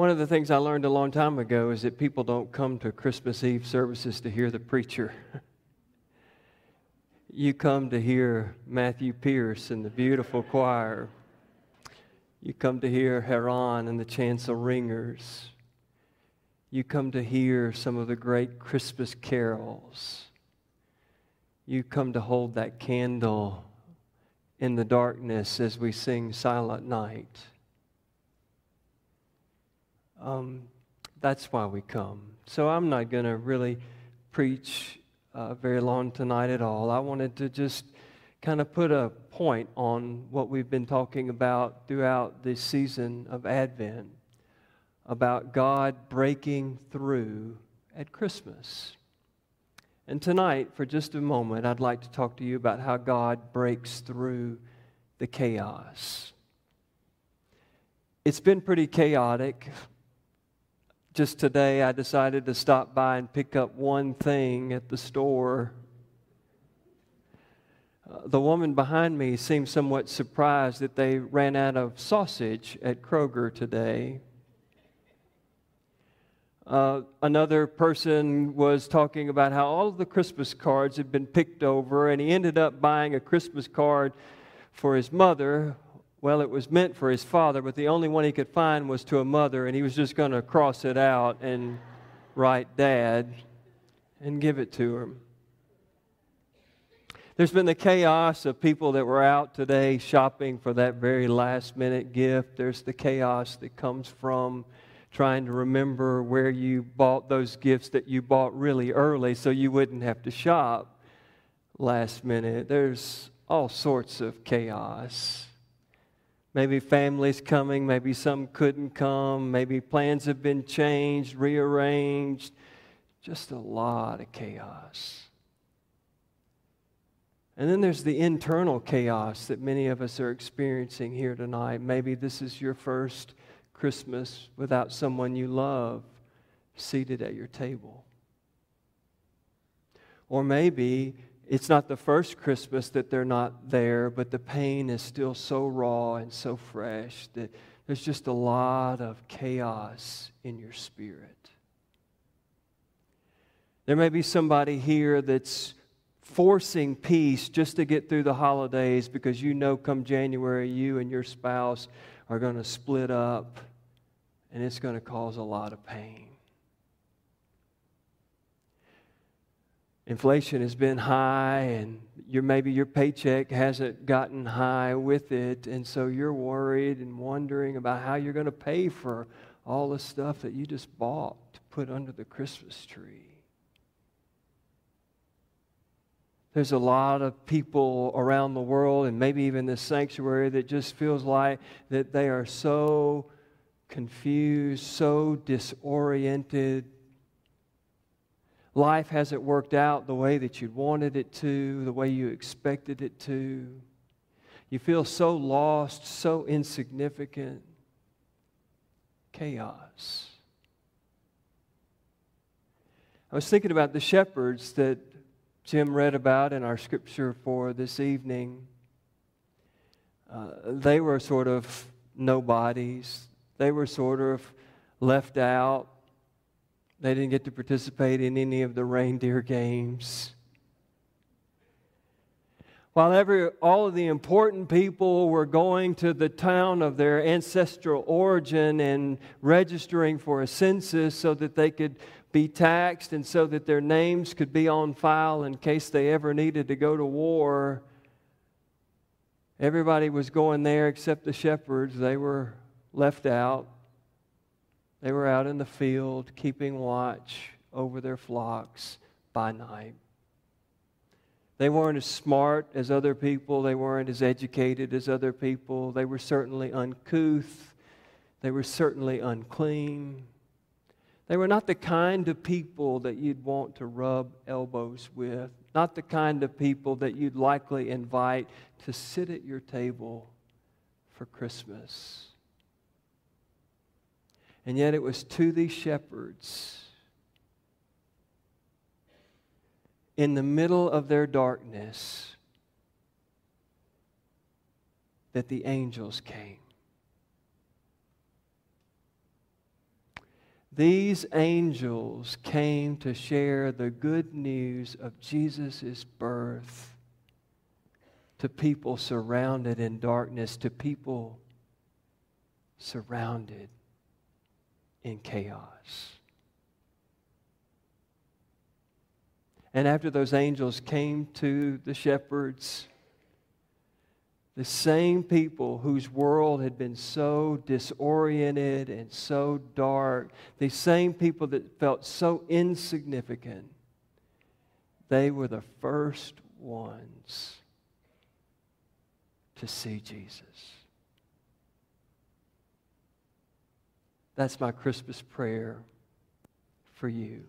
One of the things I learned a long time ago is that people don't come to Christmas Eve services to hear the preacher. you come to hear Matthew Pierce and the beautiful choir. You come to hear Heron and the chancel ringers. You come to hear some of the great Christmas carols. You come to hold that candle in the darkness as we sing Silent Night. Um, that's why we come. So I'm not going to really preach uh, very long tonight at all. I wanted to just kind of put a point on what we've been talking about throughout this season of Advent about God breaking through at Christmas. And tonight, for just a moment, I'd like to talk to you about how God breaks through the chaos. It's been pretty chaotic just today, I decided to stop by and pick up one thing at the store. Uh, the woman behind me seemed somewhat surprised that they ran out of sausage at Kroger today. Uh, another person was talking about how all of the Christmas cards had been picked over, and he ended up buying a Christmas card for his mother well, it was meant for his father, but the only one he could find was to a mother, and he was just going to cross it out and write dad and give it to her. There's been the chaos of people that were out today shopping for that very last minute gift. There's the chaos that comes from trying to remember where you bought those gifts that you bought really early so you wouldn't have to shop last minute. There's all sorts of chaos. Maybe families coming, maybe some couldn't come, maybe plans have been changed, rearranged. Just a lot of chaos. And then there's the internal chaos that many of us are experiencing here tonight. Maybe this is your first Christmas without someone you love seated at your table. Or maybe it's not the first Christmas that they're not there, but the pain is still so raw and so fresh that there's just a lot of chaos in your spirit. There may be somebody here that's forcing peace just to get through the holidays because you know come January you and your spouse are going to split up and it's going to cause a lot of pain. Inflation has been high and your, maybe your paycheck hasn't gotten high with it. And so you're worried and wondering about how you're going to pay for all the stuff that you just bought to put under the christmas tree. There's a lot of people around the world and maybe even this sanctuary that just feels like that they are so confused so disoriented life hasn't worked out the way that you wanted it to, the way you expected it to. You feel so lost, so insignificant. Chaos. I was thinking about the shepherds that Jim read about in our scripture for this evening. Uh, they were sort of nobodies, they were sort of left out. They didn't get to participate in any of the reindeer games. While every, all of the important people were going to the town of their ancestral origin and registering for a census so that they could be taxed and so that their names could be on file in case they ever needed to go to war, everybody was going there except the shepherds. They were left out. They were out in the field keeping watch over their flocks by night. They weren't as smart as other people. They weren't as educated as other people. They were certainly uncouth. They were certainly unclean. They were not the kind of people that you'd want to rub elbows with, not the kind of people that you'd likely invite to sit at your table for Christmas. And yet it was to these shepherds in the middle of their darkness that the angels came. These angels came to share the good news of Jesus' birth to people surrounded in darkness, to people surrounded in chaos. And after those angels came to the shepherds, the same people whose world had been so disoriented and so dark, the same people that felt so insignificant, they were the first ones to see Jesus. That's my Christmas prayer for you.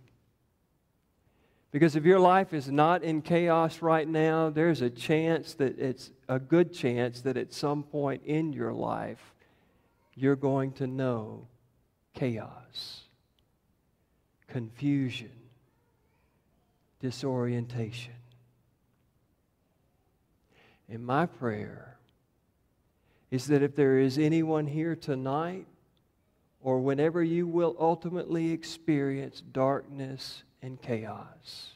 Because if your life is not in chaos right now, there's a chance that it's a good chance that at some point in your life, you're going to know chaos, confusion, disorientation. And my prayer is that if there is anyone here tonight, or whenever you will ultimately experience darkness and chaos,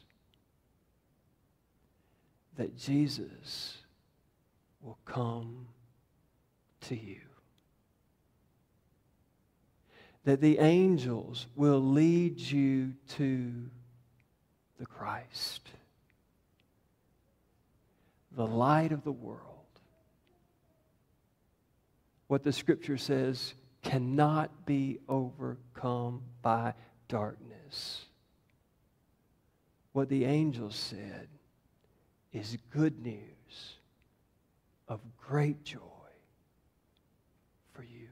that Jesus will come to you. That the angels will lead you to the Christ, the light of the world. What the scripture says cannot be overcome by darkness. What the angel said is good news of great joy for you.